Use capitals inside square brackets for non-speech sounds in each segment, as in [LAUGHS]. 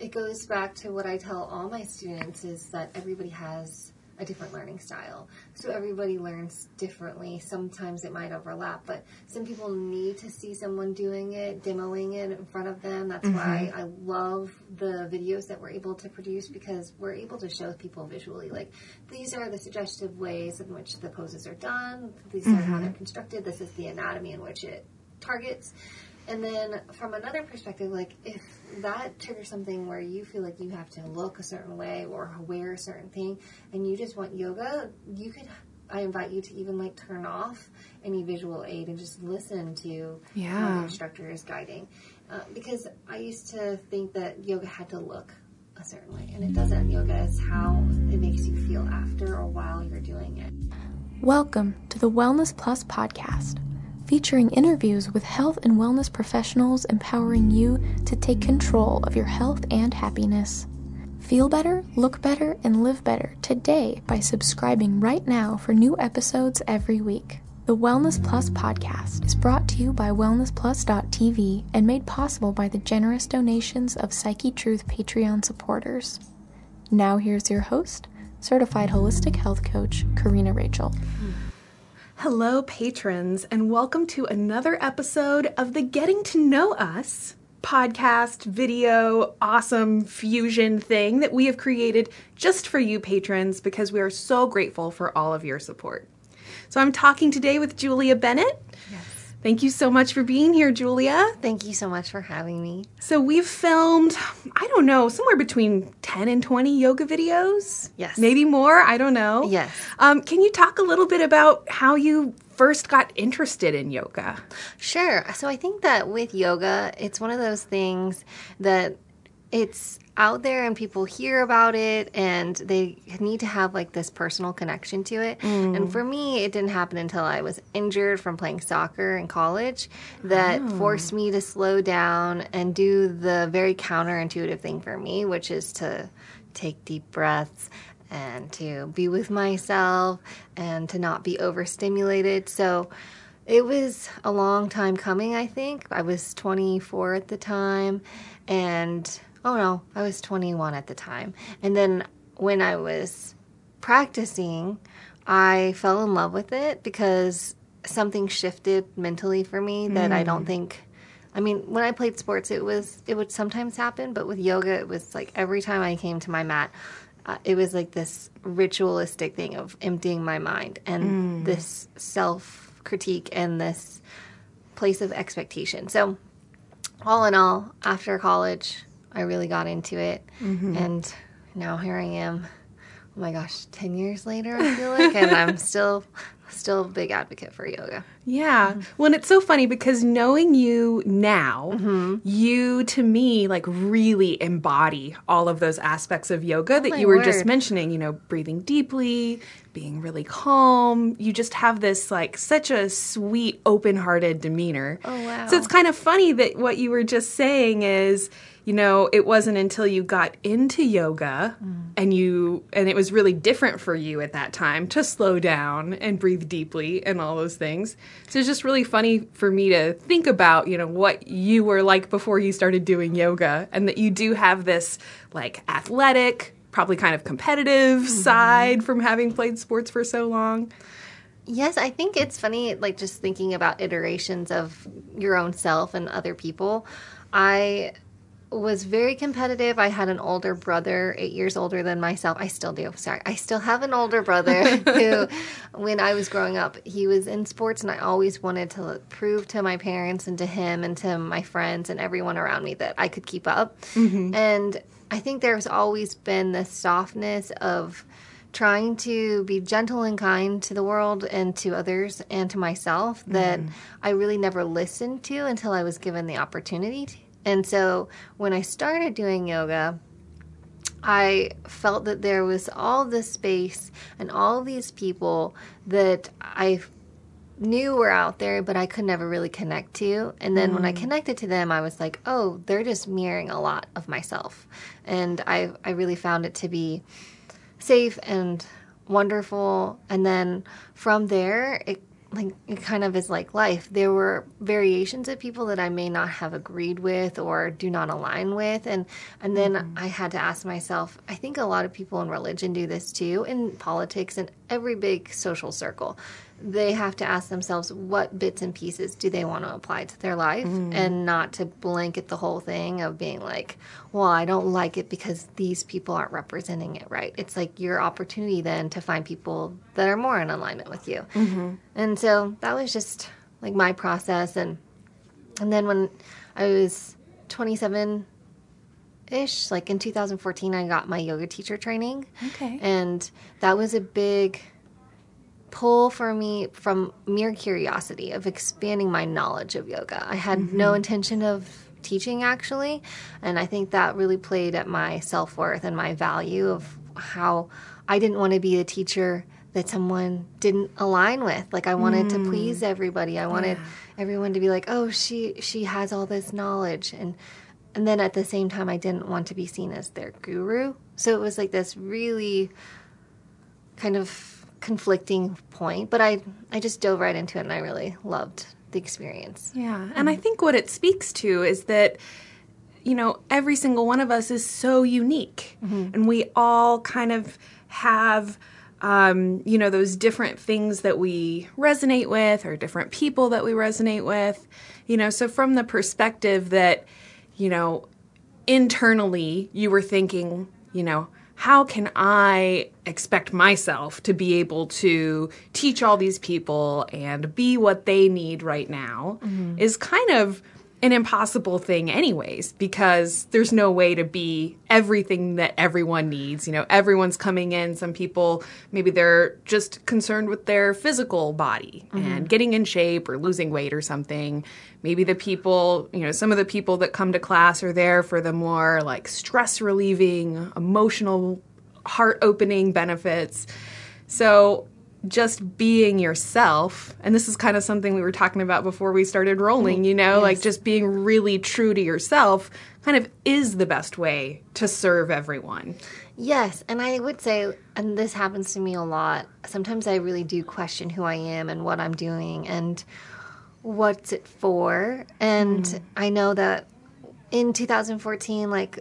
it goes back to what I tell all my students is that everybody has a different learning style. So everybody learns differently. Sometimes it might overlap, but some people need to see someone doing it, demoing it in front of them. That's mm-hmm. why I love the videos that we're able to produce because we're able to show people visually like these are the suggestive ways in which the poses are done, these mm-hmm. are how they're mm-hmm. constructed, this is the anatomy in which it targets. And then from another perspective, like if that triggers something where you feel like you have to look a certain way or wear a certain thing and you just want yoga, you could I invite you to even like turn off any visual aid and just listen to yeah. how the instructor is guiding. Uh, because I used to think that yoga had to look a certain way, and it doesn't. Yoga is how it makes you feel after or while you're doing it. Welcome to the Wellness Plus podcast featuring interviews with health and wellness professionals empowering you to take control of your health and happiness. Feel better, look better, and live better today by subscribing right now for new episodes every week. The Wellness Plus podcast is brought to you by wellnessplus.tv and made possible by the generous donations of Psyche Truth Patreon supporters. Now, here's your host, certified holistic health coach, Karina Rachel. Hello, patrons, and welcome to another episode of the Getting to Know Us podcast, video, awesome fusion thing that we have created just for you, patrons, because we are so grateful for all of your support. So I'm talking today with Julia Bennett. Yes. Thank you so much for being here, Julia. Thank you so much for having me. So, we've filmed, I don't know, somewhere between 10 and 20 yoga videos. Yes. Maybe more, I don't know. Yes. Um, can you talk a little bit about how you first got interested in yoga? Sure. So, I think that with yoga, it's one of those things that it's out there and people hear about it and they need to have like this personal connection to it. Mm. And for me, it didn't happen until I was injured from playing soccer in college that oh. forced me to slow down and do the very counterintuitive thing for me, which is to take deep breaths and to be with myself and to not be overstimulated. So it was a long time coming, I think. I was 24 at the time and oh no, I was 21 at the time. And then when I was practicing, I fell in love with it because something shifted mentally for me that mm. I don't mm. think I mean, when I played sports, it was it would sometimes happen, but with yoga, it was like every time I came to my mat, uh, it was like this ritualistic thing of emptying my mind and mm. this self critique and this place of expectation. So, all in all, after college, I really got into it. Mm-hmm. And now here I am. Oh my gosh, 10 years later, I feel like, and I'm [LAUGHS] still still a big advocate for yoga. Yeah. Mm-hmm. Well, and it's so funny because knowing you now, mm-hmm. you to me like really embody all of those aspects of yoga oh that you were word. just mentioning, you know, breathing deeply, being really calm. You just have this like such a sweet, open-hearted demeanor. Oh wow. So it's kind of funny that what you were just saying is you know, it wasn't until you got into yoga mm. and you and it was really different for you at that time to slow down and breathe deeply and all those things. So it's just really funny for me to think about, you know, what you were like before you started doing yoga and that you do have this like athletic, probably kind of competitive mm-hmm. side from having played sports for so long. Yes, I think it's funny, like just thinking about iterations of your own self and other people. I was very competitive. I had an older brother, eight years older than myself. I still do. Sorry. I still have an older brother [LAUGHS] who, when I was growing up, he was in sports, and I always wanted to prove to my parents and to him and to my friends and everyone around me that I could keep up. Mm-hmm. And I think there's always been this softness of trying to be gentle and kind to the world and to others and to myself that mm. I really never listened to until I was given the opportunity to. And so when I started doing yoga, I felt that there was all this space and all these people that I knew were out there, but I could never really connect to. And then mm. when I mm. connected to them, I was like, oh, they're just mirroring a lot of myself. And I, I really found it to be safe and wonderful. And then from there, it like it kind of is like life. There were variations of people that I may not have agreed with or do not align with, and and then mm-hmm. I had to ask myself. I think a lot of people in religion do this too, in politics, and every big social circle they have to ask themselves what bits and pieces do they want to apply to their life mm. and not to blanket the whole thing of being like, well, I don't like it because these people aren't representing it right. It's like your opportunity then to find people that are more in alignment with you. Mm-hmm. And so that was just like my process. And, and then when I was 27 ish, like in 2014, I got my yoga teacher training. Okay. And that was a big pull for me from mere curiosity of expanding my knowledge of yoga. I had mm-hmm. no intention of teaching actually, and I think that really played at my self worth and my value of how I didn't want to be a teacher that someone didn't align with. Like I wanted mm. to please everybody. I wanted yeah. everyone to be like, "Oh, she she has all this knowledge." And and then at the same time I didn't want to be seen as their guru. So it was like this really kind of conflicting point, but I I just dove right into it and I really loved the experience. Yeah. And I think what it speaks to is that you know, every single one of us is so unique. Mm-hmm. And we all kind of have um, you know, those different things that we resonate with or different people that we resonate with. You know, so from the perspective that, you know, internally you were thinking, you know, how can I expect myself to be able to teach all these people and be what they need right now mm-hmm. is kind of an impossible thing anyways because there's no way to be everything that everyone needs. You know everyone's coming in. Some people maybe they're just concerned with their physical body mm-hmm. and getting in shape or losing weight or something. Maybe the people you know some of the people that come to class are there for the more like stress relieving emotional heart opening benefits. So just being yourself and this is kind of something we were talking about before we started rolling you know yes. like just being really true to yourself kind of is the best way to serve everyone yes and i would say and this happens to me a lot sometimes i really do question who i am and what i'm doing and what's it for and mm. i know that in 2014 like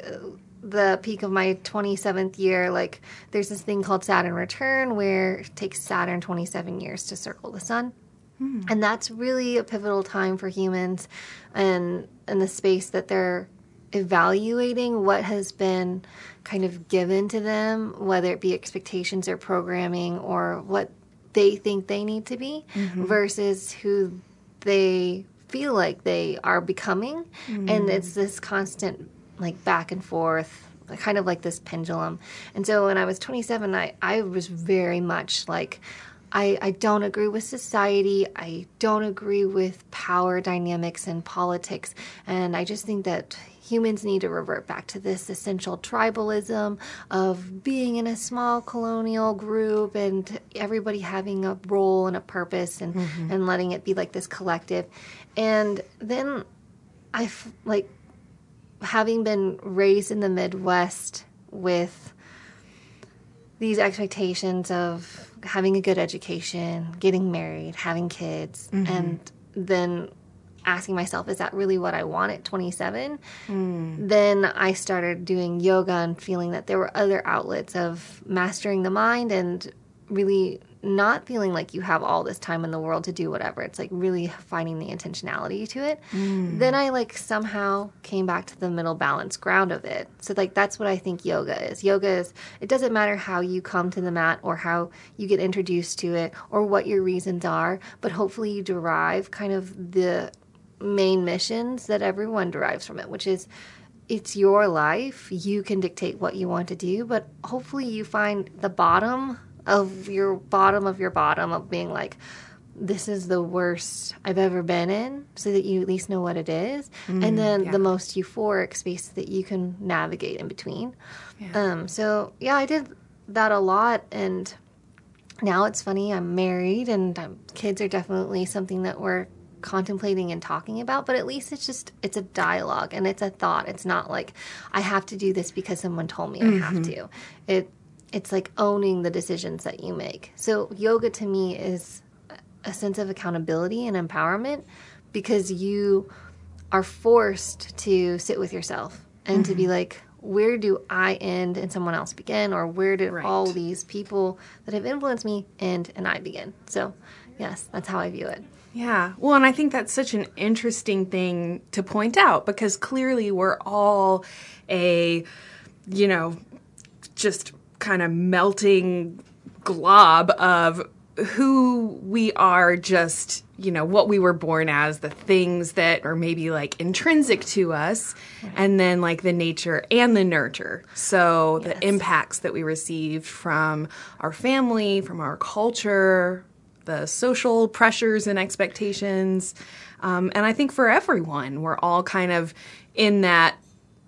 the peak of my 27th year, like there's this thing called Saturn return where it takes Saturn 27 years to circle the sun. Hmm. And that's really a pivotal time for humans and in the space that they're evaluating what has been kind of given to them, whether it be expectations or programming or what they think they need to be mm-hmm. versus who they feel like they are becoming. Mm. And it's this constant like back and forth kind of like this pendulum and so when i was 27 i, I was very much like I, I don't agree with society. I don't agree with power dynamics and politics. And I just think that humans need to revert back to this essential tribalism of being in a small colonial group and everybody having a role and a purpose and, mm-hmm. and letting it be like this collective. And then I like having been raised in the Midwest with these expectations of having a good education, getting married, having kids, mm-hmm. and then asking myself, is that really what I want at 27? Mm. Then I started doing yoga and feeling that there were other outlets of mastering the mind and really not feeling like you have all this time in the world to do whatever. It's like really finding the intentionality to it. Mm. Then I like somehow came back to the middle balance ground of it. So like that's what I think yoga is. Yoga is it doesn't matter how you come to the mat or how you get introduced to it or what your reasons are, but hopefully you derive kind of the main missions that everyone derives from it, which is it's your life. You can dictate what you want to do, but hopefully you find the bottom of your bottom of your bottom of being like, this is the worst I've ever been in, so that you at least know what it is, mm, and then yeah. the most euphoric space that you can navigate in between. Yeah. Um, so yeah, I did that a lot, and now it's funny. I'm married, and um, kids are definitely something that we're contemplating and talking about but at least it's just it's a dialogue and it's a thought it's not like i have to do this because someone told me mm-hmm. i have mm-hmm. to it it's like owning the decisions that you make. So yoga to me is a sense of accountability and empowerment because you are forced to sit with yourself and to be mm-hmm. like, where do I end and someone else begin, or where did Right. all these people that have influenced me end and I begin? So, yes, that's how I view it. Yeah. Well, and I think that's such an interesting thing to point out because clearly we're all a, you know, just kind of melting glob of who we are just you know what we were born as the things that are maybe like intrinsic to us and then like the nature and the nurture. So the impacts that we received from our family from our culture the social pressures and expectations um, and i think for everyone we're all kind of in that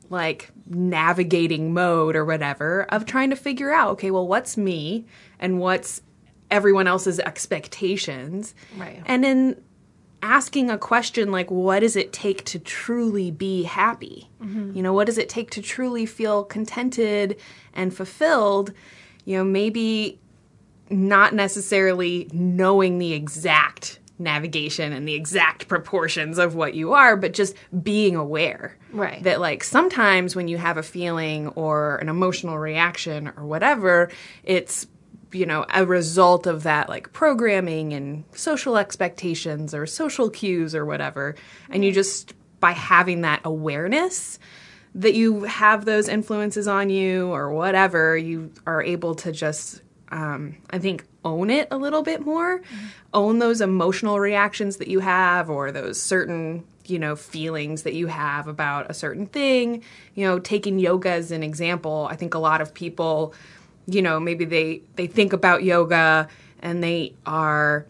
like navigating mode or whatever of trying to figure out okay well what's me and what's everyone else's expectations? Right. and then asking a question like what does it take to truly be happy? Mm-hmm. You know what does it take to truly feel contented and fulfilled? You know maybe not necessarily knowing the exact navigation and the exact proportions of what you are, but just being aware. Right. That, like, sometimes when you have a feeling or an emotional reaction or whatever, it's, you know, a result of that, like, programming and social expectations or social cues or whatever. And you just, by having that awareness, that you have those influences on you or whatever, you are able to just, um, I think, own it a little bit more, own those emotional reactions that you have or those certain, you know, feelings that you have about a certain thing. You know, taking yoga as an example, I think a lot of people, you know, maybe they they think about yoga and they are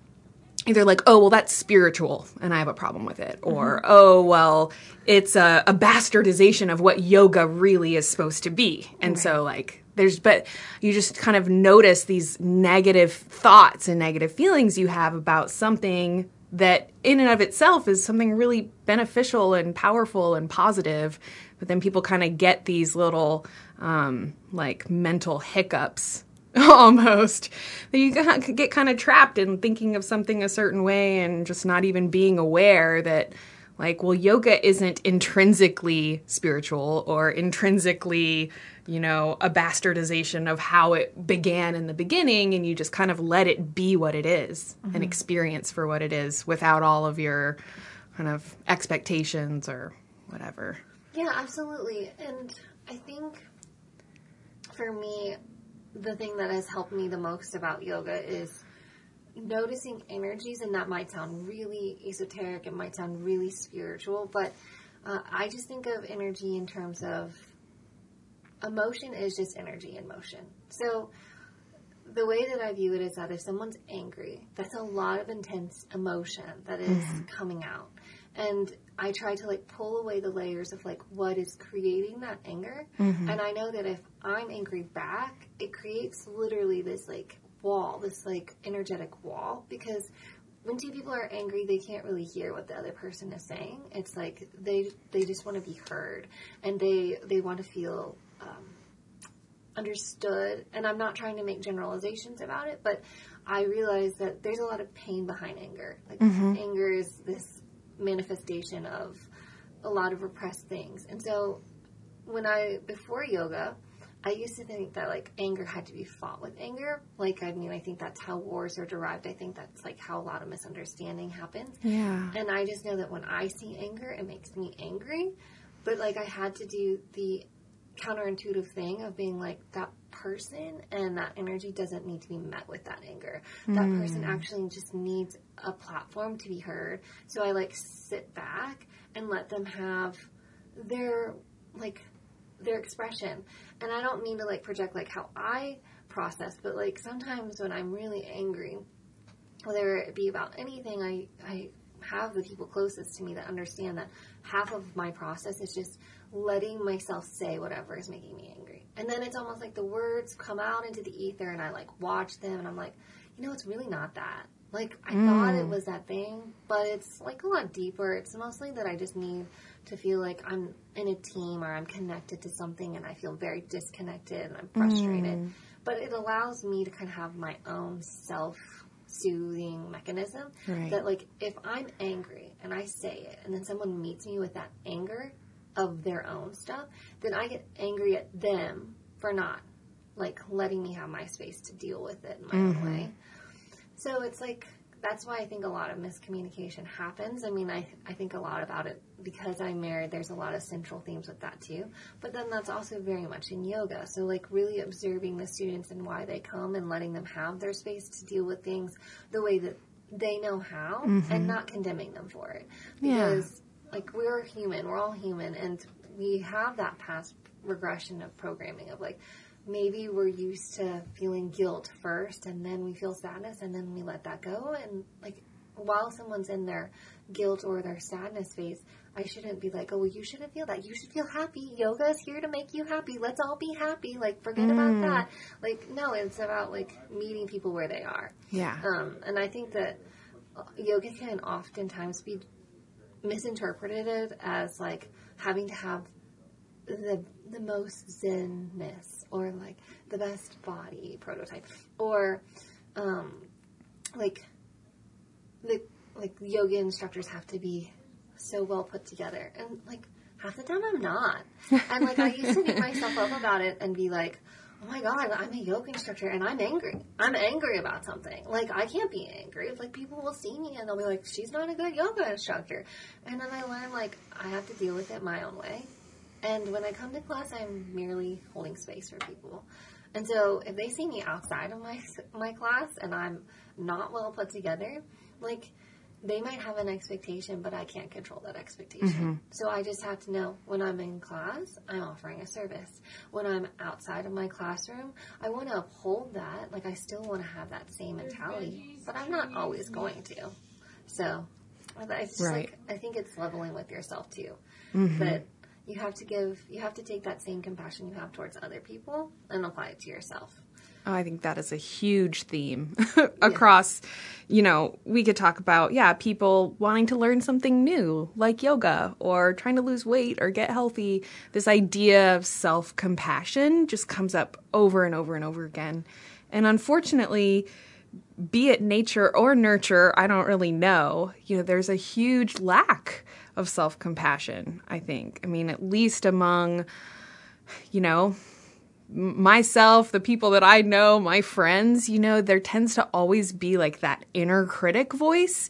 either like, oh, well, that's spiritual and I have a problem with it, or mm-hmm. oh, well, it's a, a bastardization of what yoga really is supposed to be. And so, like, there's, but you just kind of notice these negative thoughts and negative feelings you have about something that in and of itself is something really beneficial and powerful and positive. But then people kind of get these little, um, like, mental hiccups [LAUGHS] almost you get kind of trapped in thinking of something a certain way and just not even being aware that like well yoga isn't intrinsically spiritual or intrinsically you know a bastardization of how it began in the beginning and you just kind of let it be what it is, an experience for what it is without all of your kind of expectations or whatever Yeah, absolutely. And I think for me, the thing that has helped me the most about yoga is noticing energies, and that might sound really esoteric, it might sound really spiritual, but uh, I just think of energy in terms of emotion is just energy in motion. So the way that I view it is that if someone's angry, that's a lot of intense emotion that is mm-hmm. coming out. And I try to like pull away the layers of like what is creating that anger. Mm-hmm. And I know that if I'm angry back, it creates literally this like wall, this like energetic wall because when two people are angry, they can't really hear what the other person is saying. It's like they they just want to be heard and they they want to feel um, understood. And I'm not trying to make generalizations about it, but I realize that there's a lot of pain behind anger. Like anger is this manifestation of a lot of repressed things. And so when I before yoga, I used to think that like anger had to be fought with anger. Like I mean, I think that's how wars are derived. I think that's like how a lot of misunderstanding happens. yeah And I just know that when I see anger, it makes me angry. But like I had to do the counterintuitive thing of being like that person and that energy doesn't need to be met with that anger. That person hmm. actually just needs a platform to be heard. So I like sit back and let them have their like their expression. And I don't mean to like project like how I process, but like sometimes when I'm really angry, whether it be about anything, I, I have the people closest to me that understand that half of my process is just letting myself say whatever is making me angry. And then it's almost like the words come out into the ether and I like watch them and I'm like, you know, it's really not that. Like I thought it mm. was that thing, but it's like a lot deeper. It's mostly that I just need to feel like I'm in a team or I'm connected to something and I feel very disconnected and I'm frustrated. Mm. But it allows me to kind of have my own self soothing mechanism Right. that like if I'm angry and I say it and then someone meets me with that anger of their own stuff, then I get angry at them for not like letting me have my space to deal with it in my own mm-hmm. way. So it's like that's why I think a lot of miscommunication happens. I mean, I I think a lot about it because I'm married. There's a lot of central themes with that too. But then that's also very much in yoga. So like really observing the students and why they come and letting them have their space to deal with things the way that they know how mm-hmm. and not condemning them for it. Yeah. Because like we're human, we're all human and we have that past regression of programming of like maybe we're used to feeling guilt first and then we feel sadness and then we let that go and like while someone's in their guilt or their sadness phase i shouldn't be like oh well you shouldn't feel that. You should feel happy. Yoga is here to make you happy. Let's all be happy. Like forget about that. Like no it's about like meeting people where they are. Yeah. um, and i think that yoga can oftentimes be misinterpreted it as like having to have the the most zenness or like the best body prototype. Or um like the like yoga instructors have to be so well put together. And like half the time I'm not. And like I used to beat [LAUGHS] myself up about it and be like oh my god I'm a yoga instructor and I'm angry. I'm angry about something. Like I can't be angry. Like people will see me and they'll be like she's not a good yoga instructor. And then I learn like I have to deal with it my own way. And when I come to class, I'm merely holding space for people. And so if they see me outside of my [LAUGHS] my class and I'm not well put together, like they might have an expectation, but I can't control that expectation. Mm-hmm. So I just have to know when I'm in class, I'm offering a service. When I'm outside of my classroom, I want to uphold that. Like I still want to have that same mentality, but I'm not always going to. So I just Right. like I think it's leveling with yourself too. Mm-hmm. That you have to give you have to take that same compassion you have towards other people and apply it to yourself. Oh, I think that is a huge theme [LAUGHS] across, you know, we could talk about, yeah, people wanting to learn something new, like yoga, or trying to lose weight or get healthy. This idea of self compassion just comes up over and over and over again. And unfortunately, be it nature or nurture, I don't really know. You know, there's a huge lack of self compassion, I think. I mean, at least among, you know, myself, the people that I know, my friends, you know, there tends to always be like that inner critic voice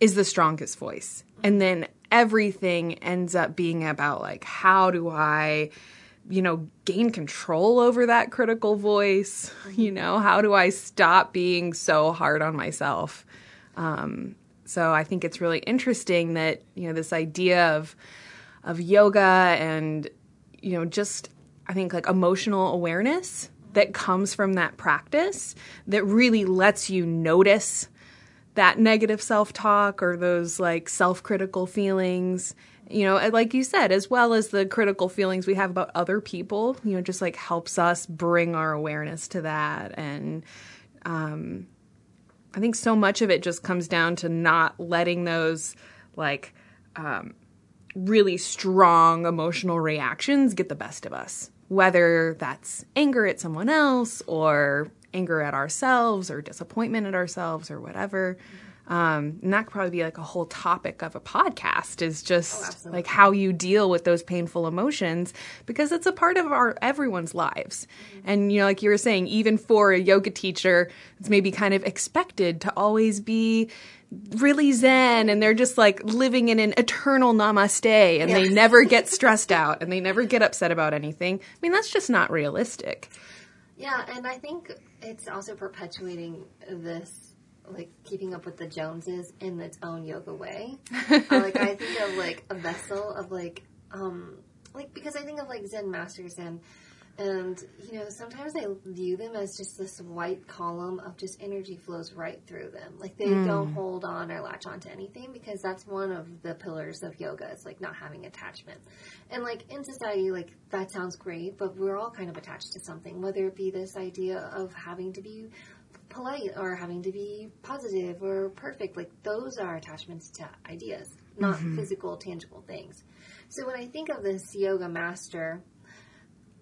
is the strongest voice. And then everything ends up being about like, how do I, you know, gain control over that critical voice? You know, how do I stop being so hard on myself? Um, so I think it's really interesting that, you know, this idea of, of yoga and, you know, just I think like emotional awareness that comes from that practice that really lets you notice that negative self talk or those like self critical feelings. You know, like you said, as well as the critical feelings we have about other people, you know, just like helps us bring our awareness to that. And um, I think so much of it just comes down to not letting those like um, really strong emotional reactions get the best of us, whether that's anger at someone else or anger at ourselves or disappointment at ourselves or whatever. Um, and that could probably be like a whole topic of a podcast is just absolutely. like how you deal with those painful emotions because it's a part of our everyone's lives. And you know, like you were saying, even for a yoga teacher, it's maybe kind of expected to always be really zen and they're just like living in an eternal namaste and they never get [LAUGHS] stressed out and they never get upset about anything. I mean, that's just not realistic. Yeah, and I think it's also perpetuating this like keeping up with the Joneses in its own yoga way. [LAUGHS] Uh, like I think of like a vessel of like um like because I think of like Zen masters and and you know sometimes I view them as just this white column of just energy flows right through them. Like they don't hold on or latch on to anything because that's one of the pillars of yoga. It's like not having attachment. And like in society, like that sounds great, but we're all kind of attached to something, whether it be this idea of having to be polite or having to be positive or perfect. Like those are attachments to ideas, not mm-hmm. physical, tangible things. So when I think of this yoga master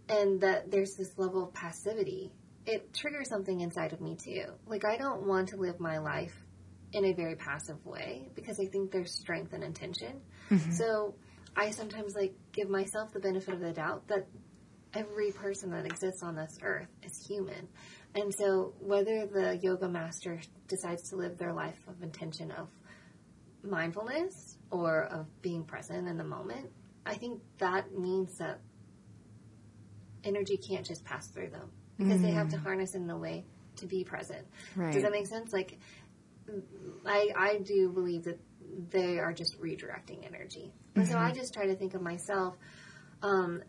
and that there's this level of passivity, it triggers something inside of me too. Like I don't want to live my life in a very passive way because I think there's strength and intention. Mm-hmm. So I sometimes like give myself the benefit of the doubt that every person that exists on this earth is human. And so whether the yoga master decides to live their life of intention of mindfulness or of being present in the moment, I think that means that energy can't just pass through them because they have to mm. harness it in a way to be present. Right. Does that make sense? Like, mm, I I do believe that they are just redirecting energy, and so I mm-hmm. just try to think of myself um,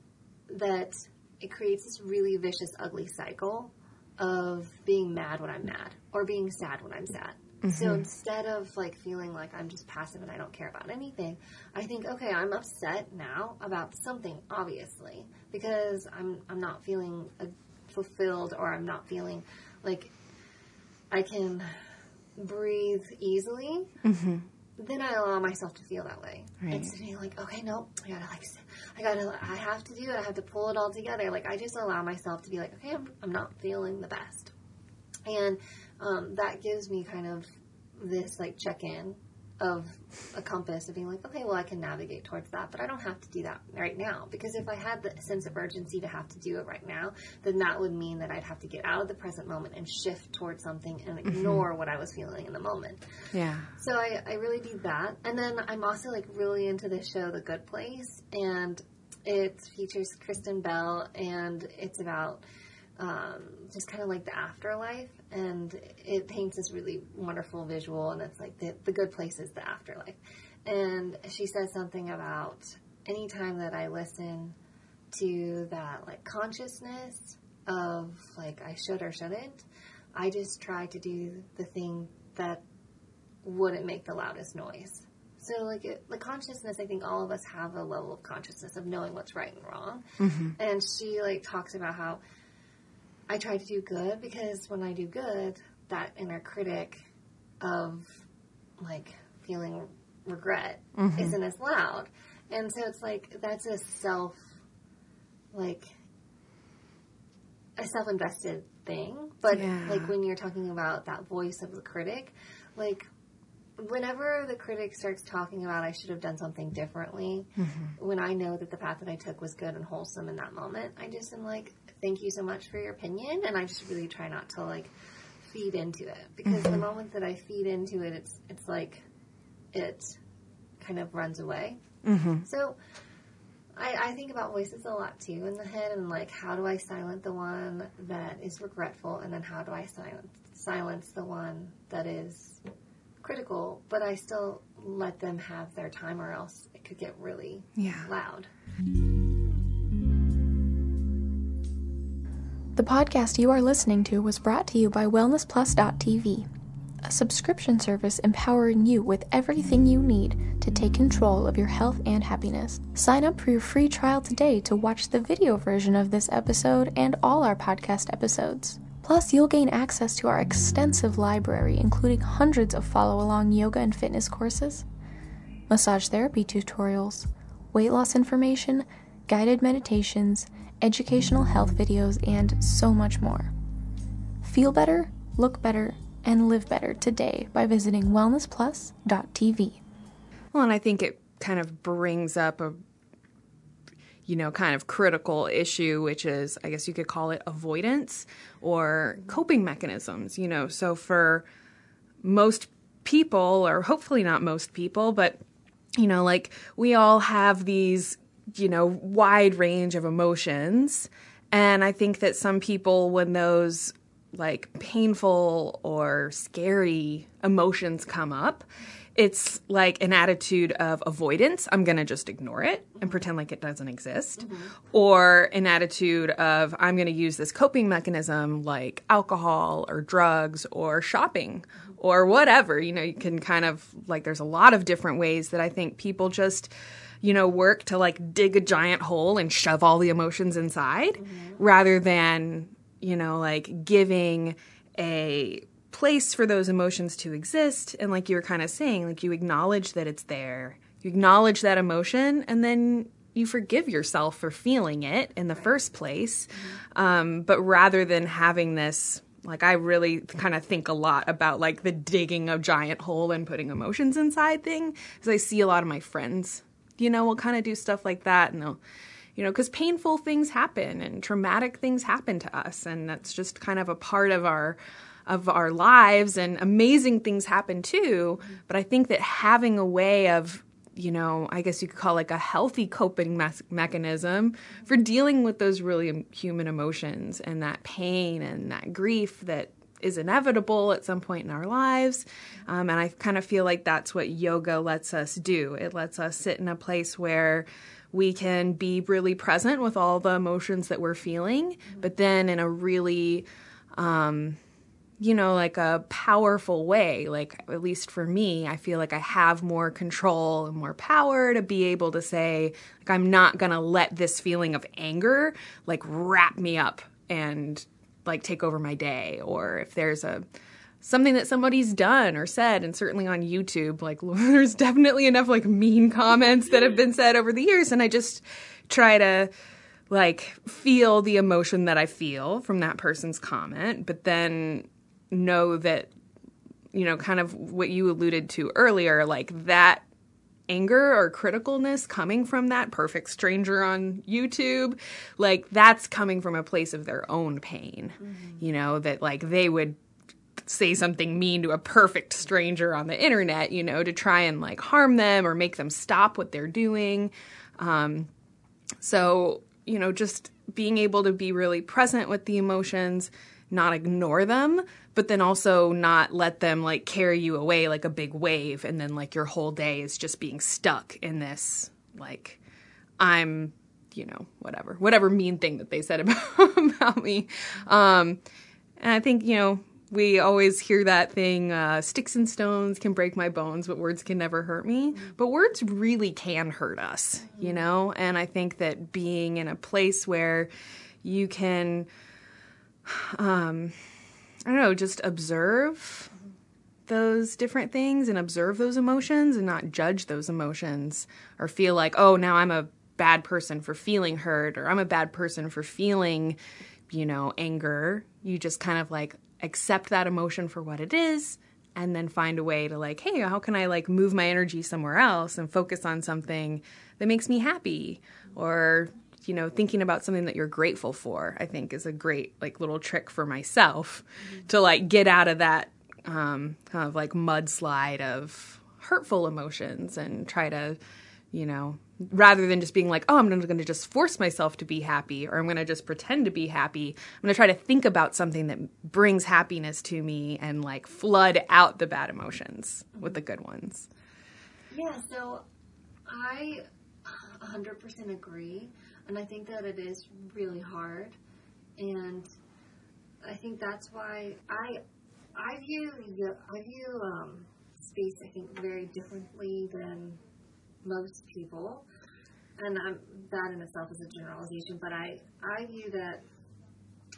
that it creates this really vicious, ugly cycle of being mad when I'm mad or being sad when I'm sad. So instead of like feeling like I'm just passive and I don't care about anything, I think, okay, I'm upset now about something, obviously, because I'm I'm not feeling uh, fulfilled or I'm not feeling like I can breathe easily. Then I allow myself to feel that way. Right. Instead of like, okay, no, I gotta like, I gotta, I have to do it. I have to pull it all together. Like I just allow myself to be like, okay, I'm, I'm not feeling the best, and um, that gives me kind of this like check in of a compass of being like, okay, well, I can navigate towards that, but I don't have to do that right now because if I had the sense of urgency to have to do it right now, then that would mean that I'd have to get out of the present moment and shift towards something and mm-hmm. ignore what I was feeling in the moment. Yeah. So I, I really do that. And then I'm also like really into this show, The Good Place, and it features Kristen Bell, and it's about um, just kind of like the afterlife, and it paints this really wonderful visual, and it's like the, the good place is the afterlife. And she says something about anytime that I listen to that like consciousness of like I should or shouldn't, I just try to do the thing that wouldn't make the loudest noise. So, like it, the consciousness, I think all of us have a level of consciousness of knowing what's right and wrong. And she like talks about how I try to do good because when I do good, that inner critic of like feeling regret mm-hmm. isn't as loud. And so it's like that's a self like a self-invested thing, but Yeah. like when you're talking about that voice of the critic, like whenever the critic starts talking about I should have done something differently, mm-hmm. when I know that the path that I took was good and wholesome in that moment, I just am like, thank you so much for your opinion, and I just really try not to like feed into it because the moment that I feed into it, it's it's like it kind of runs away. Mm-hmm. So. I, I think about voices a lot too in the head, and like, how do I silence the one that is regretful, and then how do I silence silence the one that is critical, but I still let them have their time, or else it could get really Yeah. loud. The podcast you are listening to was brought to you by WellnessPlus.tv, a subscription service empowering you with everything you need to take control of your health and happiness. Sign up for your free trial today to watch the video version of this episode and all our podcast episodes. Plus, you'll gain access to our extensive library, including hundreds of follow along yoga and fitness courses, massage therapy tutorials, weight loss information, guided meditations, educational health videos, and so much more. Feel better, look better, and live better today by visiting wellnessplus.tv. Well, and I think it kind of brings up a, you know, kind of critical issue, which is, I guess you could call it avoidance or coping mechanisms, you know. So for most people, or hopefully not most people, but, you know, like we all have these, you know, wide range of emotions. And I think that some people, when those like painful or scary emotions come up, it's like an attitude of avoidance. I'm going to just ignore it and mm-hmm. pretend like it doesn't exist. Mm-hmm. Or an attitude of I'm going to use this coping mechanism like alcohol or drugs or shopping mm-hmm. or whatever. You know, you can kind of like, there's a lot of different ways that I think people just you know, work to like dig a giant hole and shove all the emotions inside rather than, you know, like giving a place for those emotions to exist. And like you were kind of saying, like you acknowledge that it's there, you acknowledge that emotion, and then you forgive yourself for feeling it in the first place. Um, but rather than having this, like, I really kind of think a lot about like the digging a giant hole and putting emotions inside thing, because I see a lot of my friends, you know, we'll kind of do stuff like that, and they'll you know, because painful things happen and traumatic things happen to us, and that's just kind of a part of our of our lives and amazing things happen too. But i think that having a way of you know i guess you could call like a healthy coping me- mechanism for dealing with those really human emotions and that pain and that grief that is inevitable at some point in our lives. Um, and I kind of feel like that's what yoga lets us do. It lets us sit in a place where we can be really present with all the emotions that we're feeling, but then in a really um, you know, like a powerful way. Like, at least for me, I feel like I have more control and more power to be able to say, like, I'm not going to let this feeling of anger, like, wrap me up and, like, take over my day. Or if there's a, something that somebody's done or said and certainly on YouTube like [LAUGHS] there's definitely enough like mean comments that have been said over the years and I just try to like feel the emotion that I feel from that person's comment but then know that you know kind of what you alluded to earlier like that anger or criticalness coming from that perfect stranger on YouTube like that's coming from a place of their own pain mm-hmm. you know that like they would say something mean to a perfect stranger on the internet you know to try and like harm them or make them stop what they're doing um so you know just being able to be really present with the emotions not ignore them, but then also not let them like carry you away like a big wave and then like your whole day is just being stuck in this like I'm, you know, whatever, whatever mean thing that they said about [LAUGHS] about me. Um and I think, you know, we always hear that thing uh, sticks and stones can break my bones but words can never hurt me but words really can hurt us you know and i think that being in a place where you can um, I don't know, just observe those different things and observe those emotions and not judge those emotions or feel like, oh, now I'm a bad person for feeling hurt or I'm a bad person for feeling, you know, anger. You just kind of like accept that emotion for what it is and then find a way to like, hey, how can I like move my energy somewhere else and focus on something that makes me happy or you know thinking about something that you're grateful for i think is a great like little trick for myself mm-hmm. to like get out of that um, kind of like mudslide of hurtful emotions and try to you know rather than just being like oh i'm not going to just force myself to be happy or i'm going to just pretend to be happy i'm going to try to think about something that brings happiness to me and like flood out the bad emotions with the good ones yeah so i 100% agree and I think that it is really hard. And I think that's why I I view I view um, space I think very differently than most people, and I'm, that in itself is a generalization. But I I view that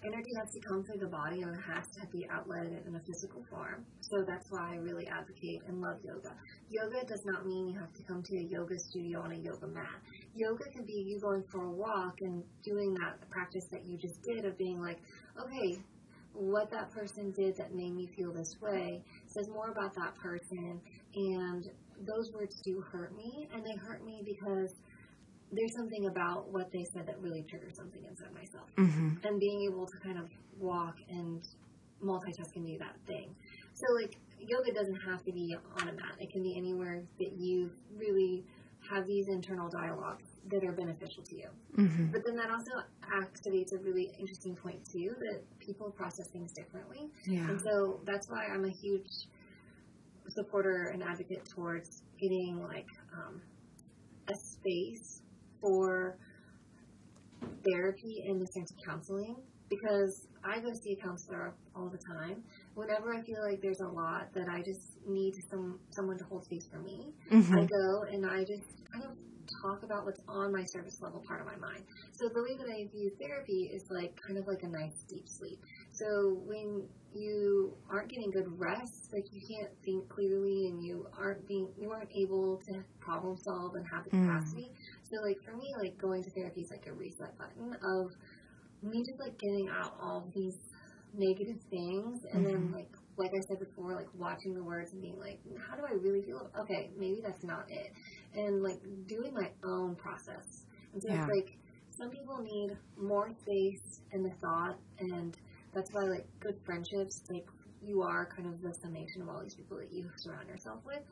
energy has to come through the body and it has to be outlet in a physical form. So that's why I really advocate and love yoga. Yoga does not mean you have to come to a yoga studio on a yoga mat. Yoga can be you going for a walk and doing that practice that you just did of being like, okay, what that person did that made me feel this way says more about that person and those words do hurt me and they hurt me because there's something about what they said that really triggers something inside myself. Mm-hmm. And being able to kind of walk and multitask and do that thing. So, like, yoga doesn't have to be on a mat, it can be anywhere that you really have these internal dialogues that are beneficial to you. Mm-hmm. But then that also activates a really interesting point, too, that people process things differently. Yeah. And so that's why I'm a huge supporter and advocate towards getting, like, um, a space for therapy in the sense of counseling because I go see a counselor all the time. Whenever I feel like there's a lot that I just need some someone to hold space for me, mm-hmm. I go and I just kind of talk about what's on my surface level part of my mind. So the way that I view therapy is like kind of like a nice deep sleep. So when you aren't getting good rest, like you can't think clearly and you aren't being you aren't able to problem solve and have the mm. So like for me, like going to therapy is like a reset button of me just like getting out all these negative things and then mm-hmm. like like I said before, like watching the words and being like, how do I really feel? Okay, maybe that's not it. And like doing my own process. And so Yeah. it's like some people need more space in the thought and that's why like good friendships, like you are kind of the summation of all these people that you surround yourself with.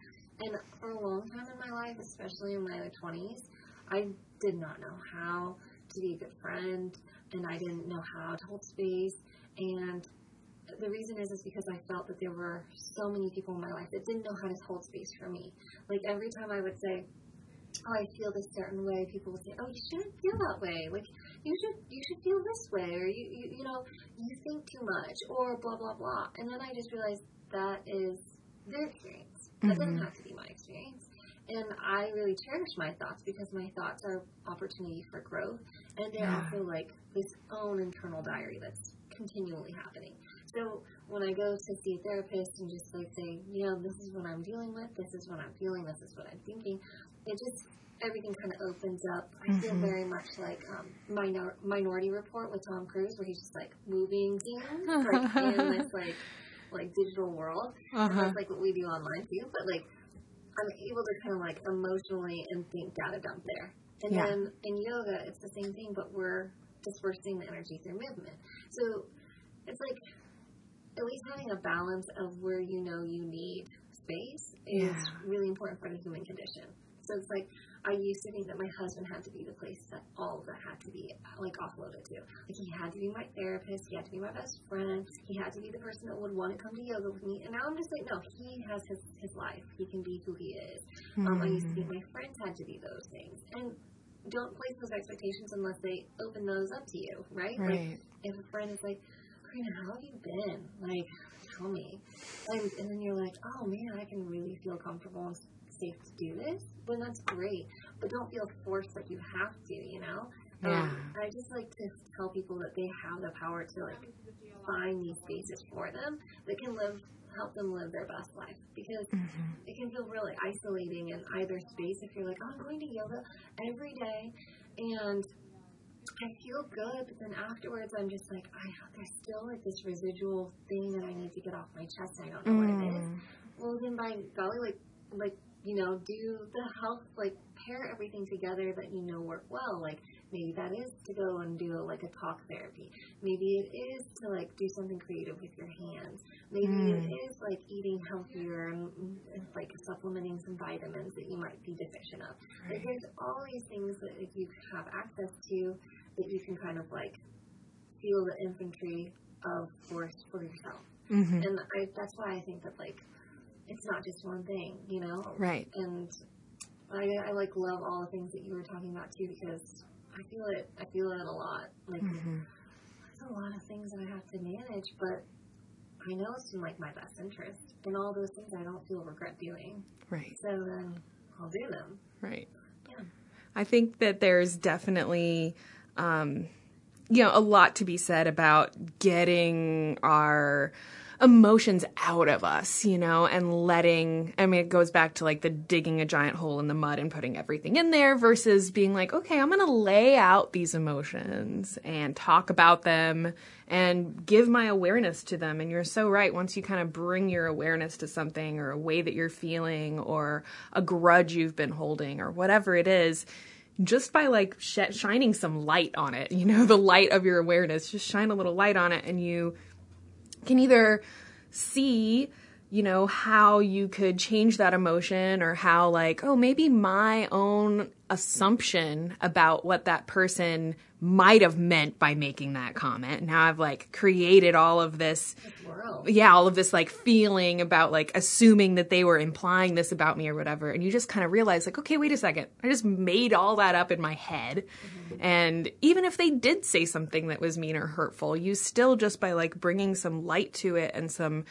And for a long time in my life, especially in my twenties, I did not know how to be a good friend and I didn't know how to hold space and the reason is is because I felt that there were so many people in my life that didn't know how to hold space for me. Like every time I would say, "Oh, I feel this certain way," people would say, "Oh, you shouldn't feel that way. Like you should you should feel this way, or you you, you know you think too much, or blah blah blah." And then I just realized that is their experience. That doesn't mm-hmm. have to be my experience. And I really cherish my thoughts because my thoughts are opportunity for growth, and they're Yeah. also like this own internal diary that's continually happening. So when I go to see a therapist and just like say, you know, this is what I'm dealing with, this is what I'm feeling, this is what I'm thinking, it just everything kind of opens up. I feel very much like um, minor, Minority Report with Tom Cruise, where he's just like moving like in this [LAUGHS] like like digital world. And Uh-huh. that's like what we do online too. But like I'm able to kind of like emotionally and think data dump there. And Yeah. then in yoga, it's the same thing, but we're dispersing the energy through movement. So it's like at least having a balance of where you know you need space is Yeah. really important for the human condition. So it's like I used to think that my husband had to be the place that all of that had to be like offloaded to. Like he had to be my therapist, he had to be my best friend, he had to be the person that would want to come to yoga with me. And now I'm just like, no, he has his his life. He can be who he is. Um, I used to think my friends had to be those things, and don't place those expectations unless they open those up to you, right? Like Right. if a friend is like, Karina, how have you been? Like, tell me. And, and then you're like, oh man, I can really feel comfortable safe to do this. Then that's great. But don't feel forced like you have to, you know? Yeah. Um, I just like to tell people that they have the power to like find these spaces for them that can live, help them live their best life. Because it can feel really isolating in either space if you're like, oh, I'm going to yoga every day and I feel good, but then afterwards I'm just like, I there's still like this residual thing that I need to get off my chest. And I don't know what it is. Well, then by golly, like like you know, do the health like pair everything together that you know work well. Like maybe that is to go and do like a talk therapy. Maybe it is to like do something creative with your hands. Maybe it is like eating healthier and mm, like supplementing some vitamins that you might be deficient of. Like there's all these things that if you have access to that you can kind of like feel the infantry of force for yourself. Mm-hmm. And I, that's why I think that like it's not just one thing, you know. Right. And I, I like love all the things that you were talking about too because I feel it. I feel it a lot. Like Mm-hmm. there's a lot of things that I have to manage, but I know it's in like my best interest. And all those things I don't feel regret doing. Right. So then I'll do them. Right. Yeah. I think that there's definitely, um, you know, a lot to be said about getting our emotions out of us, you know, and letting, I mean, it goes back to like the digging a giant hole in the mud and putting everything in there versus being like, okay, I'm going to lay out these emotions and talk about them and give my awareness to them. And you're so right. Once you kind of bring your awareness to something or a way that you're feeling or a grudge you've been holding or whatever it is, just by like sh- shining some light on it, [LAUGHS] you know, the light of your awareness, just shine a little light on it and you can either see you know how you could change that emotion or how like oh maybe my own assumption about what that person might have meant by making that comment now i've like created all of this World. yeah, all of this like feeling about like assuming that they were implying this about me or whatever. And you just kind of realize like, okay, wait a second. I just made all that up in my head. Mm-hmm. And even if they did say something that was mean or hurtful, you still just by like bringing some light to it and some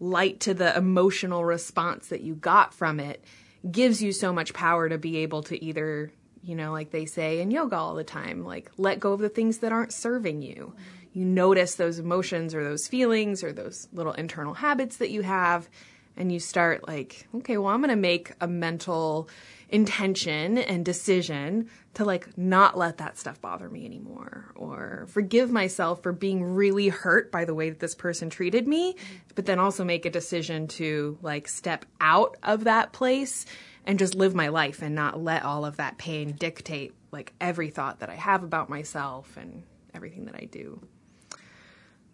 light to the emotional response that you got from it gives you so much power to be able to either you know, like they say in yoga all the time, like let go of the things that aren't serving you. You notice those emotions or those feelings or those little internal habits that you have and you start like, okay, well, I'm going to make a mental intention and decision to like not let that stuff bother me anymore or forgive myself for being really hurt by the way that this person treated me, but then also make a decision to like step out of that place and just live my life and not let all of that pain dictate like every thought that I have about myself and everything that I do.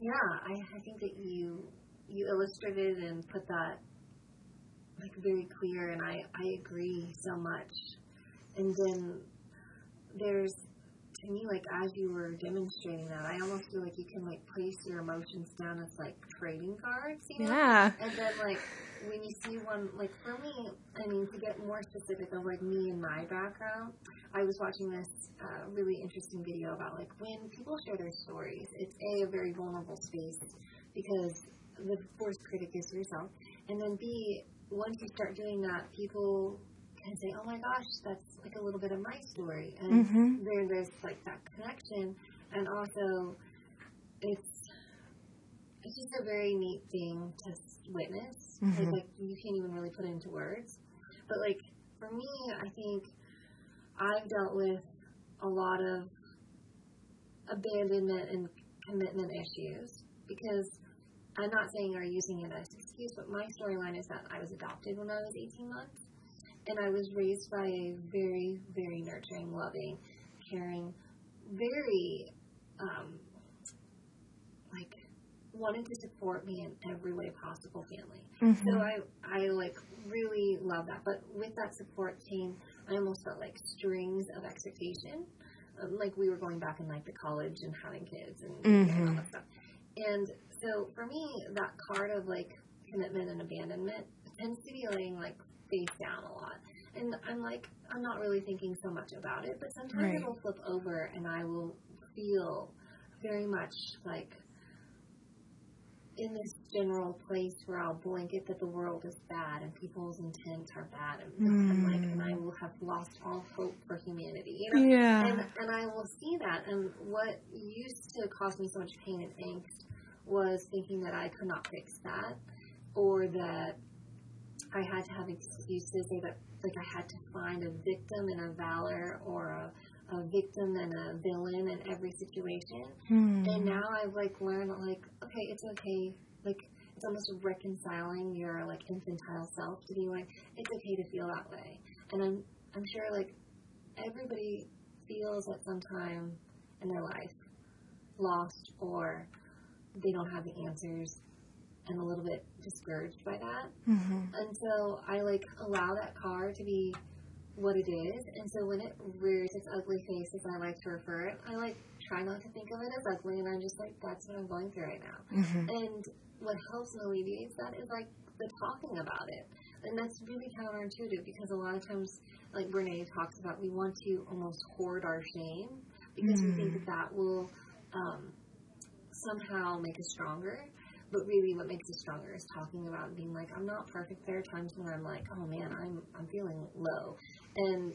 Yeah, I, I think that you you illustrated and put that like very clear, and I I agree so much. And then there's to me like as you were demonstrating that, I almost feel like you can like place your emotions down as like trading cards, you know? Yeah. And then like when you see one, like for me, I mean to get more specific of like me and my background, I was watching this uh, really interesting video about like when people share their stories, it's a, a very vulnerable space because the worst critic is yourself, and then b once you start doing that, people can say, "Oh my gosh, that's like a little bit of my story," and Mhm. there there's like that connection, and also it's it's just a very neat thing to witness. Like, Mhm. like you can't even really put it into words, but like for me, I think I've dealt with a lot of abandonment and commitment issues because I'm not saying are using it as an excuse, but my storyline is that I was adopted when I was 18 months, and I was raised by a very, very nurturing, loving, caring, very um, wanted to support me in every way possible family. Mm-hmm. So I, I like really love that. But with that support came, I almost felt like strings of expectation. Um, like we were going back in like the college and having kids and, and all that stuff. And so for me, that card of like commitment and abandonment tends to be laying like face down a lot. And I'm like, I'm not really thinking so much about it, but sometimes Right. it'll flip over and I will feel very much like in this general place where I'll blanket that the world is bad and people's intents are bad and, and like and I hmm. will have lost all hope for humanity. You know? Yeah. And and I will see that and what used to cause me so much pain and angst was thinking that I could not fix that or that I had to have excuses or that like I had to find a victim and a valor or a, a victim and a villain in every situation. Mm. And now I've like learned like, okay, it's okay. Like it's almost reconciling your like infantile self to be like, it's okay to feel that way. And I'm I'm sure like everybody feels at some time in their life lost or they don't have the answers and a little bit discouraged by that. Mm-hmm. And so I like allow that car to be what it is. And so when it rears its ugly face, as I like to refer it, I like try not to think of it as ugly, and I'm just like, that's what I'm going through right now. Mm-hmm. And what helps and alleviates that is like the talking about it. And that's really counterintuitive because a lot of times, like Brene talks about, we want to almost hoard our shame because we think that that will um, somehow make us stronger. But really, what makes us stronger is talking about being like, I'm not perfect. There are times when I'm like, oh man, I'm I'm feeling low, and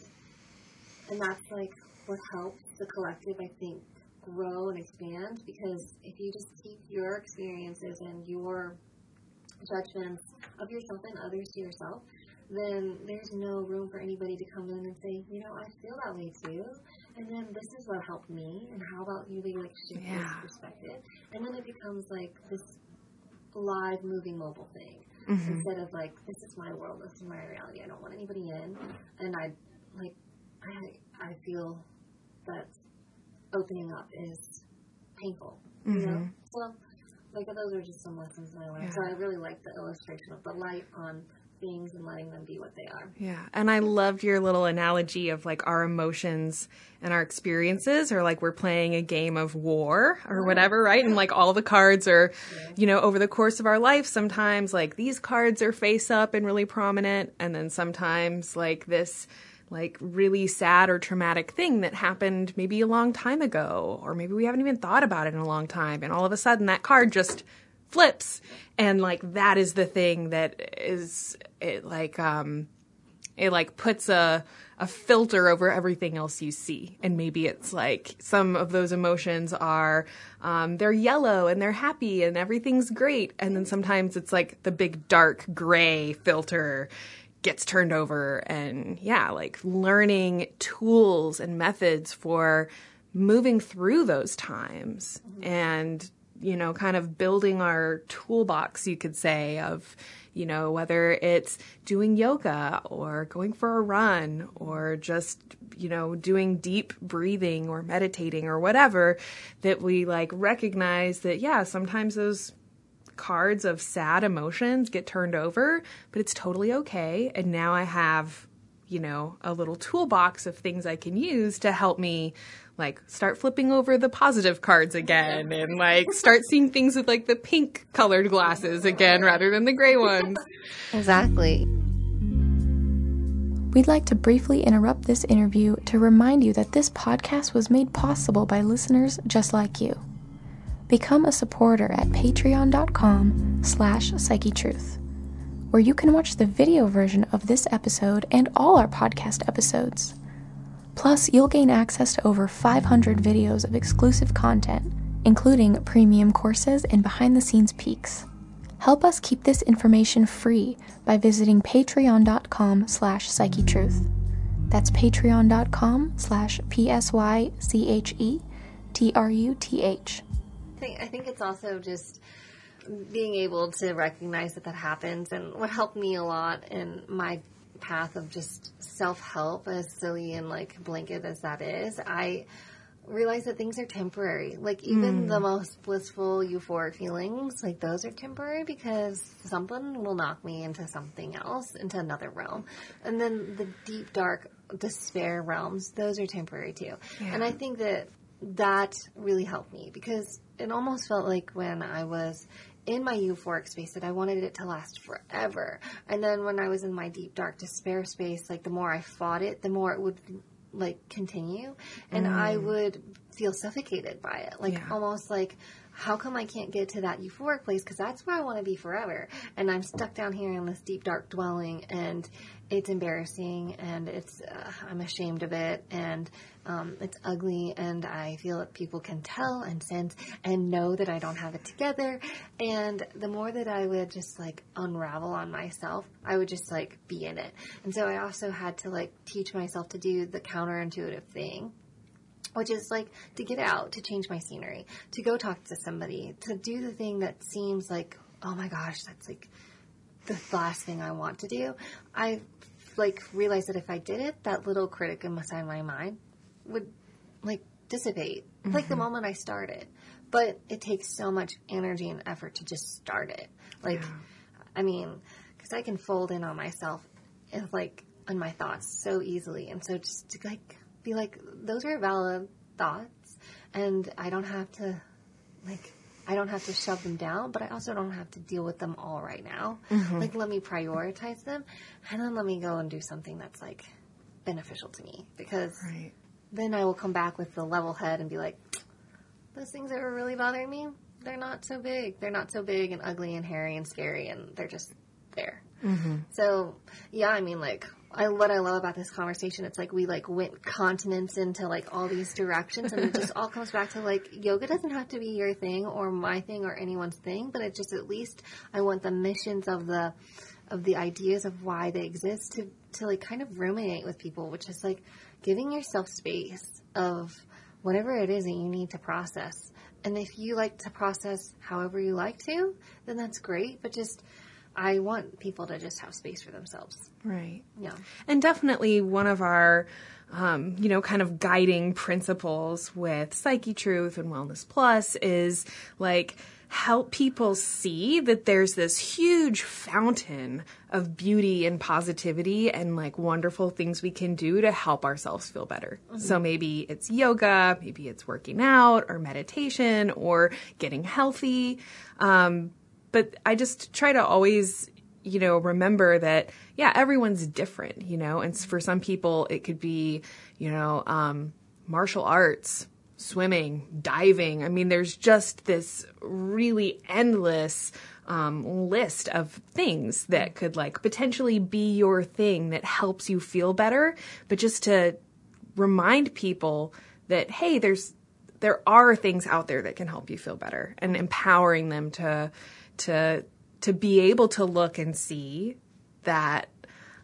and that's like what helps the collective, I think, grow and expand. Because if you just keep your experiences and your judgments of yourself and others to yourself, then there's no room for anybody to come in and say, you know, I feel that way too. And then this is what helped me, and how about you be like shift Yeah. perspective? And then it becomes like this live, moving, mobile thing Mm-hmm. instead of like this is my world, this is my reality. I don't want anybody in, and I like I I feel that opening up is painful. You know, Mhm. so like those are just some lessons I learned. Yeah. So I really like the illustration of the light on things and letting them be what they are. Yeah. And I loved your little analogy of like our emotions and our experiences are like we're playing a game of war or whatever, right? And like all the cards are, you know, over the course of our life, sometimes like these cards are face up and really prominent. And then sometimes like this like really sad or traumatic thing that happened maybe a long time ago, or maybe we haven't even thought about it in a long time. And all of a sudden that card just flips and like that is the thing that is it like um It like puts a a filter over everything else you see. And maybe it's like some of those emotions are um, they're yellow and they're happy and everything's great. And then sometimes it's like the big dark gray filter gets turned over. And yeah, like learning tools and methods for moving through those times and you know, kind of building our toolbox, you could say, of, you know, whether it's doing yoga or going for a run or just, you know, doing deep breathing or meditating or whatever, that we like recognize that, yeah, sometimes those cards of sad emotions get turned over, but it's totally okay. And now I have, you know, a little toolbox of things I can use to help me like start flipping over the positive cards again [LAUGHS] and like start seeing things with like the pink colored glasses again rather than the gray ones. Exactly. We'd like to briefly interrupt this interview to remind you that this podcast was made possible by listeners just like you. Become a supporter at patreon.com slash psychetruth, where you can watch the video version of this episode and all our podcast episodes. Plus, you'll gain access to over 500 videos of exclusive content, including premium courses and behind the scenes peeks. Help us keep this information free by visiting patreon.com slash psychetruth. That's patreon.com slash P-S-Y-C-H-E-T-R-U-T-H. I think, I think it's also just being able to recognize that that happens and what helped me a lot in my path of just self-help as silly and like blanket as that is i realize that things are temporary like even mm. the most blissful euphoric feelings like those are temporary because something will knock me into something else into another realm and then the deep dark despair realms those are temporary too yeah. and i think that that really helped me because it almost felt like when i was in my euphoric space that I wanted it to last forever. And then when I was in my deep dark despair space, like the more I fought it, the more it would like continue and mm. I would feel suffocated by it. Like yeah. almost like how come I can't get to that euphoric place because that's where I want to be forever and I'm stuck down here in this deep dark dwelling and it's embarrassing and it's uh, I'm ashamed of it and um, it's ugly and I feel that people can tell and sense and know that I don't have it together. And the more that I would just like unravel on myself I would just like be in it. And so I also had to like teach myself to do the counterintuitive thing which is like to get out, to change my scenery, to go talk to somebody, to do the thing that seems like, oh my gosh, that's like the last thing I want to do. I like realized that if I did it, that little critic inside my mind would like dissipate, mm-hmm. like the mm-hmm. moment I started. But it takes so much energy and effort to just start it. Like, yeah. I mean, because I can fold in on myself and like on my thoughts so easily, and so just to like be like, those are valid thoughts, and I don't have to like I don't have to shove them down, but I also don't have to deal with them all right now. Mm-hmm. Like, let me prioritize them, and then let me go and do something that's like beneficial to me because right. Then I will come back with the level head and be like, those things that were really bothering me, they're not so big. They're not so big and ugly and hairy and scary, and they're just there. Mm-hmm. So, yeah, I mean, like, I what I love about this conversation, it's like we like went continents into like all these directions, and it just [LAUGHS] all comes back to like yoga doesn't have to be your thing or my thing or anyone's thing, but it just at least I want the missions of the of the ideas of why they exist to to like kind of ruminate with people, which is like giving yourself space of whatever it is that you need to process. And if you like to process however you like to, then that's great. But just I want people to just have space for themselves. Right. Yeah. And definitely one of our, um, you know, kind of guiding principles with Psyche Truth and Wellness Plus is like help people see that there's this huge fountain of beauty and positivity and like wonderful things we can do to help ourselves feel better. Mm-hmm. So maybe it's yoga, maybe it's working out or meditation or getting healthy. Um, but I just try to always, you know, remember that, yeah, everyone's different, you know, and for some people it could be, you know, um, martial arts, swimming, diving. I mean, there's just this really endless um, list of things that could like potentially be your thing that helps you feel better. But just to remind people that hey, there's there are things out there that can help you feel better, and empowering them to to to be able to look and see that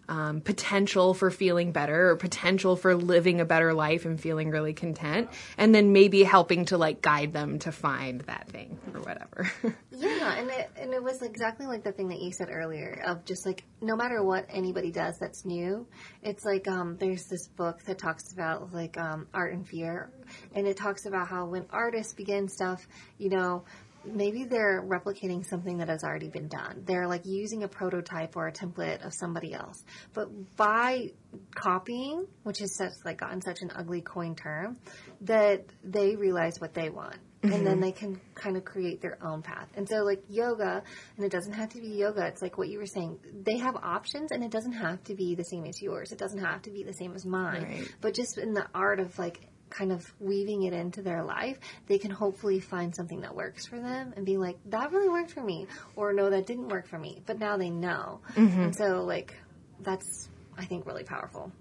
um, potential for feeling better or potential for living a better life and feeling really content and then maybe helping to like guide them to find that thing or whatever. [LAUGHS] Yeah and it, and it was exactly like the thing that you said earlier of just like no matter what anybody does that's new it's like um, there's this book that talks about like um, art and fear and it talks about how when artists begin stuff you know maybe they're replicating something that has already been done. They're like using a prototype or a template of somebody else. But by copying, which is such like gotten such an ugly coin term, that they realize what they want. Mm-hmm. And then mm-hmm. they can kind of create their own path. And so, like yoga, and it doesn't have to be yoga. It's like what you were saying. They have options, and it doesn't have to be the same as yours. It doesn't have to be the same as mine. Right. But just in the art of like kind of weaving it into their life, they can hopefully find something that works for them and be like, that really worked for me, or no, that didn't work for me. But now they know. Mm-hmm. And so, like, that's, I think, really powerful.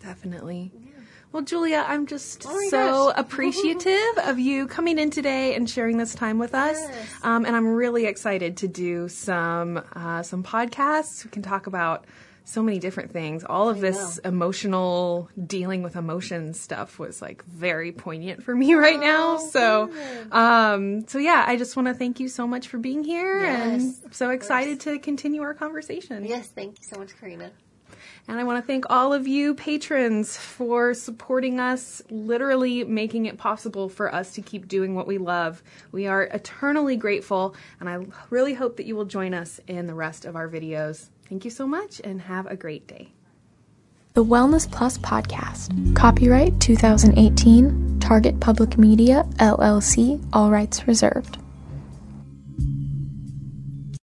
Definitely. Yeah. Well, Julia, I'm just oh so gosh. [LAUGHS] appreciative of you coming in today and sharing this time with us. Yes. Um, and I'm really excited to do some uh, some podcasts. We can talk about so many different things. All of this emotional dealing with emotions stuff was like very poignant for me [LAUGHS] right now. Oh, so, um, so yeah, I just want to thank you so much for being here yes, and so excited to continue our conversation. Yes, thank you so much, Karina. And I want to thank all of you patrons for supporting us, literally making it possible for us to keep doing what we love. We are eternally grateful, and I really hope that you will join us in the rest of our videos. Thank you so much and have a great day. The Wellness Plus Podcast. Copyright 2018. Target Public Media, LLC. All rights reserved.